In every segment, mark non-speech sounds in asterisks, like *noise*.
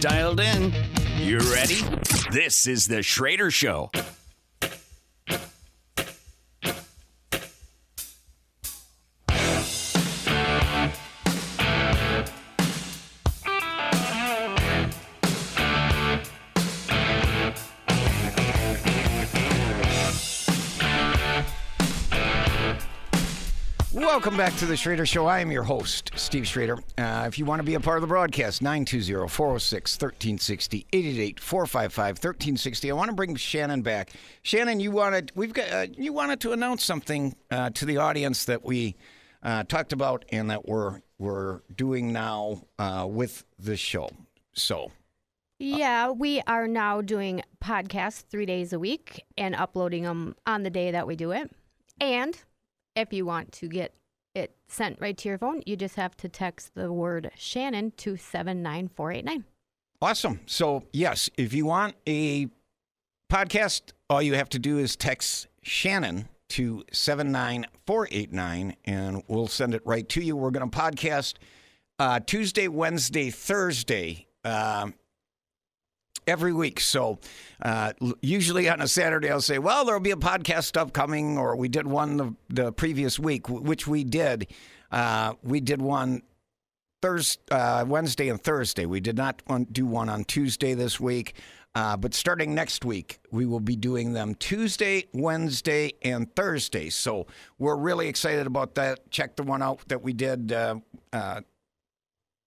dialed in. You ready? This is The Schroeder Show. Welcome back to the Schroeder Show. I am your host, Steve Schroeder. Uh, if you want to be a part of the broadcast, 920 406 1360, 888 455 1360. I want to bring Shannon back. Shannon, you wanted we've got uh, you wanted to announce something uh, to the audience that we uh, talked about and that we're we're doing now uh, with the show. So, Yeah, we are now doing podcasts three days a week and uploading them on the day that we do it. And if you want to get it sent right to your phone, you just have to text the word Shannon to 79489. Awesome. So, yes, if you want a podcast, all you have to do is text Shannon to 79489 and we'll send it right to you. We're going to podcast uh, Tuesday, Wednesday, Thursday. Um, every week. So uh, usually on a Saturday, I'll say, well, there'll be a podcast upcoming, or we did one the, the previous week, which we did. Uh, we did one Thursday, uh, Wednesday and Thursday. We did not do one on Tuesday this week. Uh, but starting next week, we will be doing them Tuesday, Wednesday, and Thursday. So we're really excited about that. Check the one out that we did uh, uh,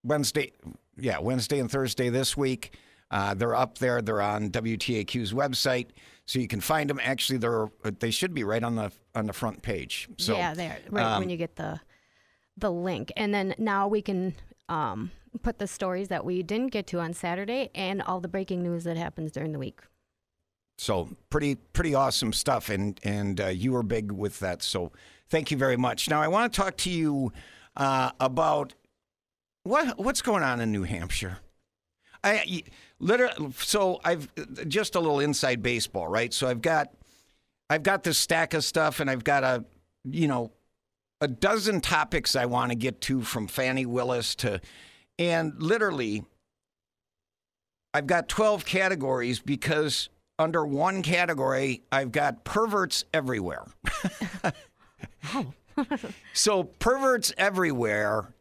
Wednesday, yeah, Wednesday and Thursday this week. Uh, they're up there. They're on WTAQ's website, so you can find them. Actually, they're they should be right on the on the front page. So yeah, there, right um, when you get the the link. And then now we can um, put the stories that we didn't get to on Saturday and all the breaking news that happens during the week. So pretty pretty awesome stuff, and and uh, you were big with that. So thank you very much. Now I want to talk to you uh, about what what's going on in New Hampshire. I literally so I've just a little inside baseball, right? So I've got I've got this stack of stuff, and I've got a you know a dozen topics I want to get to from Fani Willis to, and literally I've got 12 categories because under one category, I've got perverts everywhere. *laughs* *laughs* so, perverts everywhere.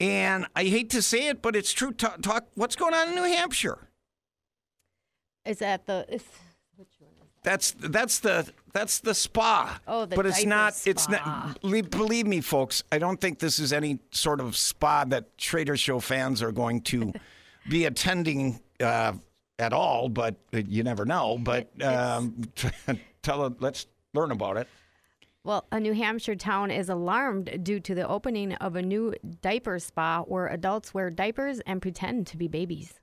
And I hate to say it, but it's true. Talk, talk what's going on in New Hampshire? Is that the. Is, That's that's the that's the spa. Oh, the but it's not. It's not. believe- Believe me, folks. I don't think this is any sort of spa that Schroeder Show fans are going to *laughs* be attending uh, at all. But you never know. But um, *laughs* tell. Let's learn about it. Well, a New Hampshire town is alarmed due to the opening of a new diaper spa where adults wear diapers and pretend to be babies.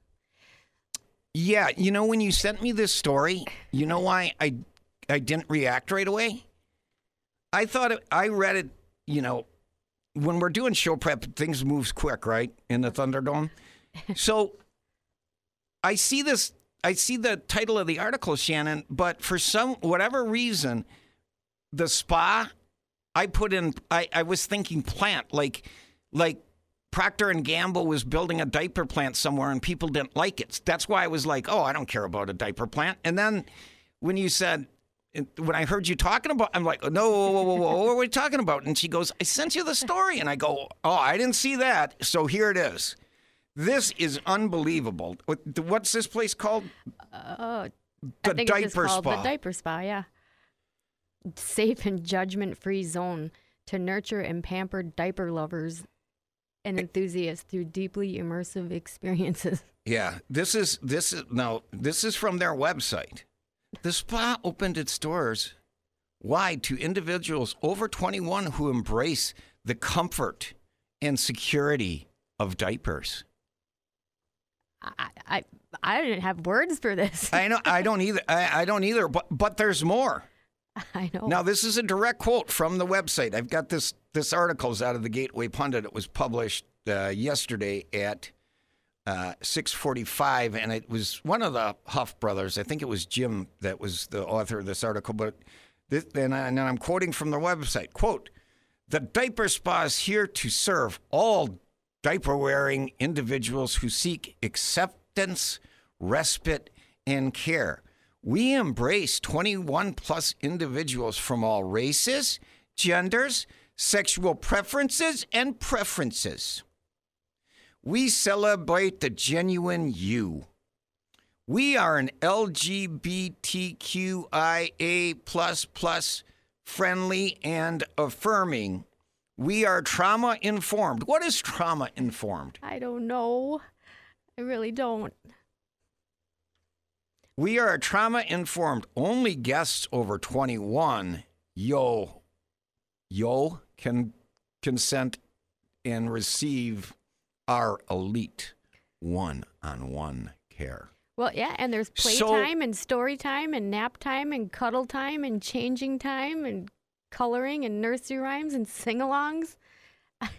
Yeah, you know when you sent me this story, you know why I I didn't react right away? I thought it, I read it, you know, when we're doing show prep, things moves quick, right? In the Thunderdome. so I see this I see the title of the article, Shannon, but for some whatever reason, the spa I put in I, I was thinking plant, like like Procter and Gamble was building a diaper plant somewhere and people didn't like it. That's why I was like, "Oh, I don't care about a diaper plant." And then when you said when I heard you talking about, I'm like, "No, whoa, whoa, whoa, whoa, what are we talking about?" And she goes, "I sent you the story." And I go, "Oh, I didn't see that." So here it is. This is unbelievable. What's this place called? Oh, The I think it's diaper spa. the diaper spa. Yeah, safe and judgment-free zone to nurture and pamper diaper lovers and enthusiasts through deeply immersive experiences. *laughs* Yeah, this is this is no, this is from their website. The spa opened its doors wide to individuals over 21 who embrace the comfort and security of diapers. I, I, I didn't have words for this. I know I don't either. I, I don't either. But but there's more. *laughs* I know. Now this is a direct quote from the website. I've got this this article's out of the Gateway Pundit. It was published uh, yesterday at uh, 6:45, and it was one of the Huff brothers. I think it was Jim that was the author of this article. But this, and, I, and I'm quoting from their website. Quote: The diaper spa is here to serve all diaper wearing individuals who seek acceptance, respite, and care. We embrace 21 plus individuals from all races, genders, sexual preferences, and preferences. We celebrate the genuine you. We are an LGBTQIA friendly and affirming. We are trauma informed. What is trauma informed? I don't know. I really don't. We are trauma informed. Only guests over 21, yo, yo, can consent and receive our elite one on one care. Well, yeah, and there's So- playtime and story time and nap time and cuddle time and changing time and coloring and nursery rhymes and sing-alongs. *laughs*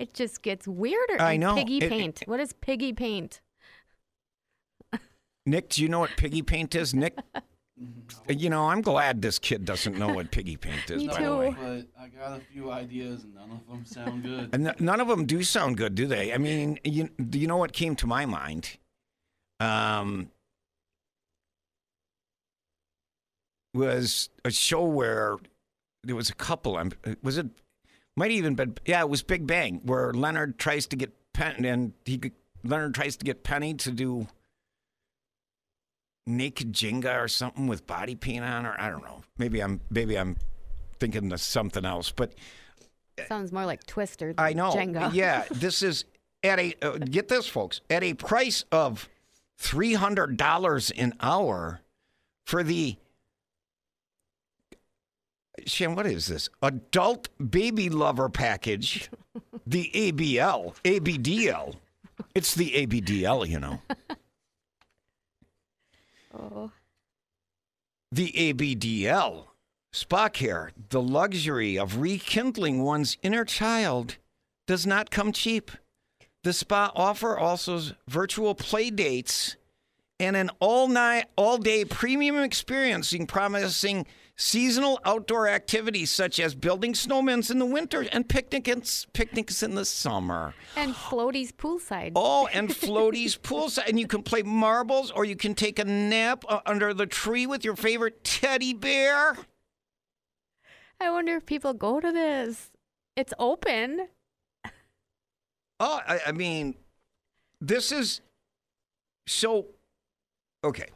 It just gets weirder. I know. Piggy It- paint. what is piggy paint? Nick, do you know what piggy paint is? Nick, *laughs* you know, I'm glad this kid doesn't know what piggy paint is, Me by too. the way. But I got a few ideas and none of them sound good. And n- none of them do sound good, do they? I mean, you, do you know what came to my mind? Um, was a show where there was a couple. I'm, was it? Might even been yeah. It was Big Bang, where Leonard tries to get Penn and he Leonard tries to get Penny to do naked Jenga or something with body paint on, or I don't know. Maybe I'm maybe I'm thinking of something else, but. Sounds more like Twister. I know. Jenga. Yeah, *laughs* this is at a uh, get this, folks, at a price of three hundred dollars an hour for the. Shan, what is this? Adult baby lover package, *laughs* the ABL, ABDL. It's the ABDL, you know. *laughs* The ABDL, spa care, the luxury of rekindling one's inner child, does not come cheap. The spa offer also virtual play dates and an all night, all day premium experiencing promising seasonal outdoor activities such as building snowmen in the winter and picnics, picnics in the summer. And floaties poolside. Oh, and *laughs* floaties poolside, and you can play marbles, or you can take a nap uh, under the tree with your favorite teddy bear. I wonder if people go to this. It's open. Oh, I, I mean, this is so okay.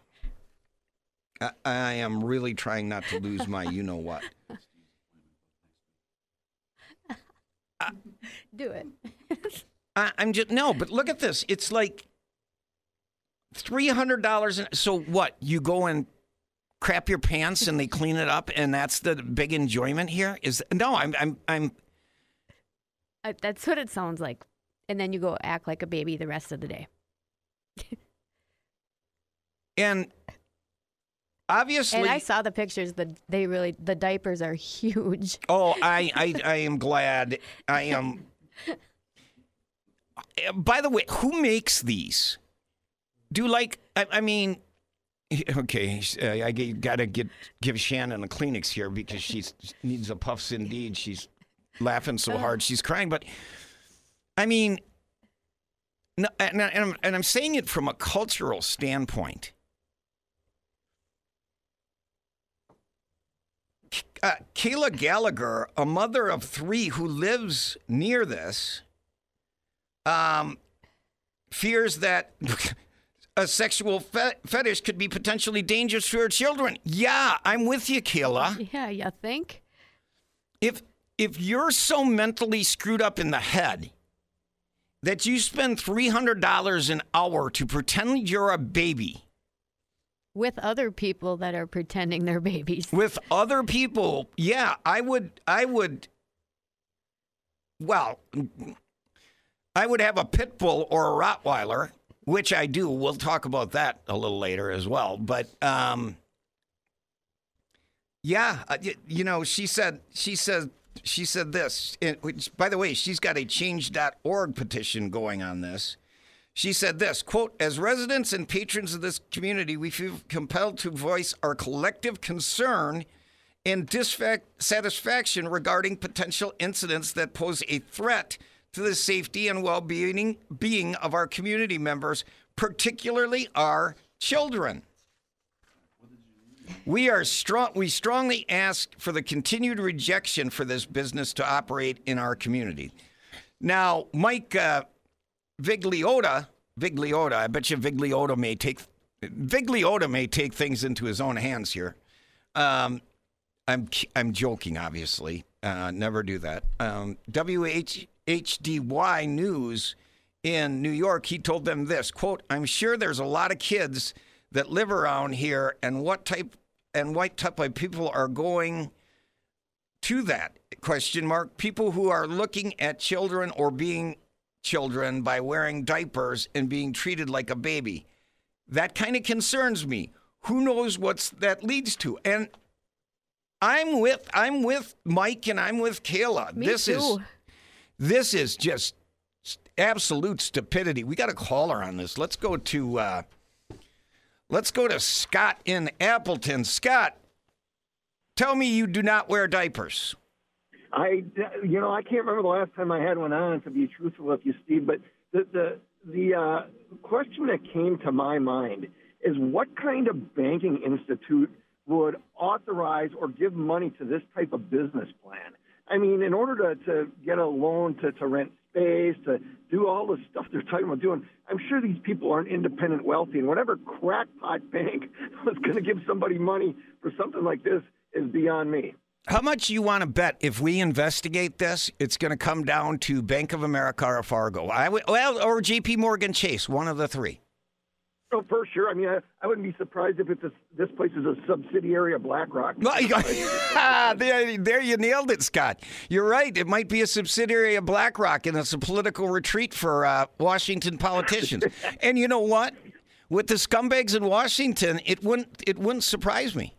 I, I am really trying not to lose my, you know what. *laughs* Do it. I, I'm just no, but look at this. It's like three hundred dollars. So what? You go and crap your pants, and they clean it up, and that's the big enjoyment here. Is no, I'm I'm I'm Uh, that's what it sounds like. And then you go act like a baby the rest of the day. *laughs* and obviously. And I saw the pictures. The they really the diapers are *laughs* huge. Oh, I, I, I am glad. I am. By the way, who makes these? Do like I, I mean, *laughs* okay, I got to get give Shannon a Kleenex here because she needs a puffs indeed. She's laughing so hard she's crying. But I mean, no, and, and, I'm, and I'm saying it from a cultural standpoint. Uh, Kayla Gallagher, a mother of three who lives near this, um, fears that *laughs* a sexual fe- fetish could be potentially dangerous for her children. Yeah, I'm with you, Kayla. Yeah, you think? If if you're so mentally screwed up in the head that you spend three hundred dollars an hour to pretend you're a baby With other people that are pretending they're babies. with other people, yeah, I would, I would, well, I would have a pit bull or a Rottweiler, which I do. We'll talk about that a little later as well. But, um, yeah, uh, you know, she said, she said, she said this, which, by the way, she's got a change.org petition going on this. She said this quote, as residents and patrons of this community, we feel compelled to voice our collective concern and dissatisfaction regarding potential incidents that pose a threat to the safety and well-being being of our community members, particularly our children. We are strong. We strongly ask for the continued rejection for this business to operate in our community. Now, Mike uh, Vigliota, Vigliota, I bet you Vigliota may take Vigliota may take things into his own hands here. Um, I'm I'm joking, obviously. Uh, never do that. Um, WHDY News in New York, he told them this quote: "I'm sure there's a lot of kids that live around here, and what type and what type of people are going to that question mark? People who are looking at children or being children by wearing diapers and being treated like a baby. That kind of concerns me. Who knows what that leads to? And I'm with I'm with Mike and I'm with Kayla. Me this is too. this is just absolute stupidity. We got a caller on this. Let's go to uh, let's go to Scott in Appleton. Scott, tell me you do not wear diapers. I, you know, I can't remember the last time I had one on. To be truthful with you, Steve, but the the the uh, question that came to my mind is what kind of banking institute would authorize or give money to this type of business plan? I mean, in order to, to get a loan to, to rent space, to do all the stuff they're talking about doing, I'm sure these people aren't independent wealthy. And whatever crackpot *laughs* bank was going to give somebody money for something like this is beyond me. How much you want to bet if we investigate this, it's going to come down to Bank of America or Fargo? I would, well, or J.P. Morgan Chase, one of the three. Oh, for sure. I mean, I, I wouldn't be surprised if it's a, this place is a subsidiary of BlackRock. *laughs* There, there you nailed it, Scott. You're right. It might be a subsidiary of BlackRock, and it's a political retreat for uh, Washington politicians. *laughs* and you know what? With the scumbags in Washington, it wouldn't it wouldn't surprise me.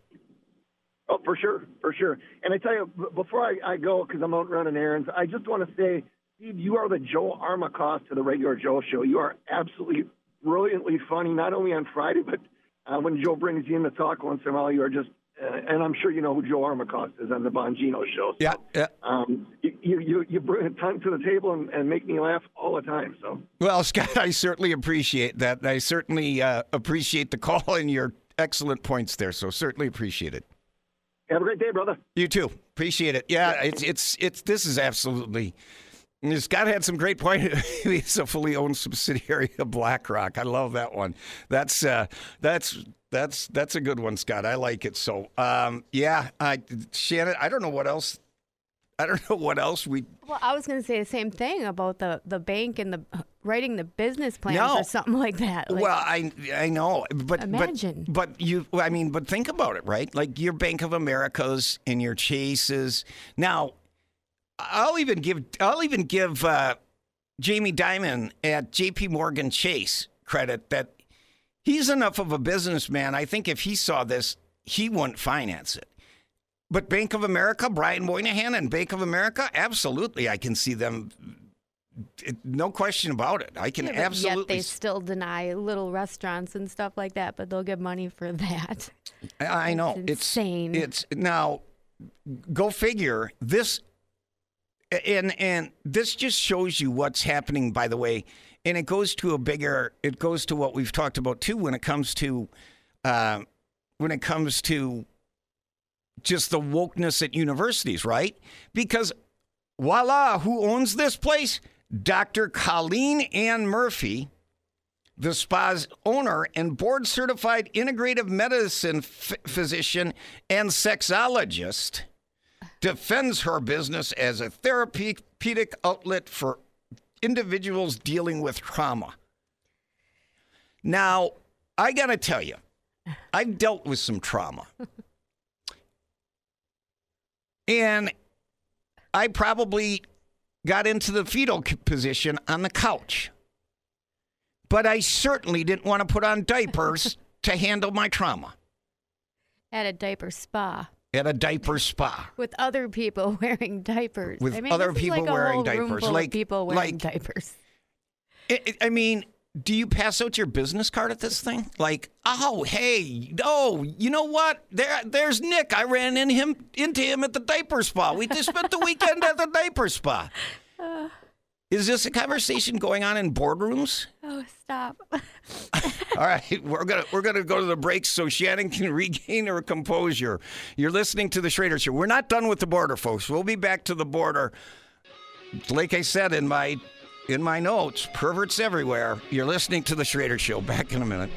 Oh, for sure, for sure. And I tell you, b- before I, I go, because I'm out running errands, I just want to say, Steve, you are the Joe Armacost to the regular Joe show. You are absolutely brilliantly funny, not only on Friday, but uh, when Joe brings you in to talk once in a while, you are just, uh, and I'm sure you know who Joe Armacost is on the Bongino show. So, Yeah, yeah. Um, you, you, you, you bring a ton to the table and, and make me laugh all the time. So, Well, Scott, I certainly appreciate that. I certainly uh, appreciate the call and your excellent points there. So certainly appreciate it. Have a great day, brother. You too. Appreciate it. Yeah, it's it's it's this is absolutely. Scott had some great point. *laughs* He's a fully owned subsidiary of BlackRock. I love that one. That's uh, that's that's that's a good one, Scott. I like it. So, um, yeah, I, Shannon. I don't know what else. I don't know what else we. Well, I was going to say the same thing about the, the bank and the writing the business plans No. or something like that. Like, well, I I know, but Imagine. but but you. I mean, but think about it, right? Like your Bank of Americas and your Chases. Now, I'll even give I'll even give uh, Jamie Dimon at J.P. Morgan Chase credit that he's enough of a businessman. I think if he saw this, he wouldn't finance it. But Bank of America, Brian Moynihan and Bank of America, absolutely, I can see them. It, no question about it. I can yeah, absolutely. Yet they still deny little restaurants and stuff like that, but they'll get money for that. I I know It's insane. It's, it's now go figure this, and and this just shows you what's happening. By the way, and it goes to a bigger. It goes to what we've talked about too when it comes to, uh, when it comes to just the wokeness at universities, right? Because voila, who owns this place? Dr. Colleen Ann Murphy the spa's owner and board certified integrative medicine f- physician and sexologist, defends her business as a therapeutic outlet for individuals dealing with trauma. Now, I got to tell you, I've dealt with some trauma. And I probably got into the fetal position on the couch but I certainly didn't want to put on diapers *laughs* to handle my trauma At a diaper spa at a diaper spa. with other people *laughs* wearing diapers. With I mean, other people like wearing diapers, like- people wearing like- diapers. I mean, do you pass out your business card at this thing? Like, oh, hey, oh, you know what? There, there's Nick. I ran in him into him at the diaper spa. We just spent the weekend at the diaper spa. *sighs* Is this a conversation going on in boardrooms? Oh, stop. *laughs* All right, we're gonna we're gonna go to the break so Shannon can *laughs* regain her composure. You're listening to the Schroeder Show. We're not done with the border, folks. We'll be back to the border. Like I said in my in my notes, perverts everywhere. You're listening to the Schroeder Show. Back in a minute.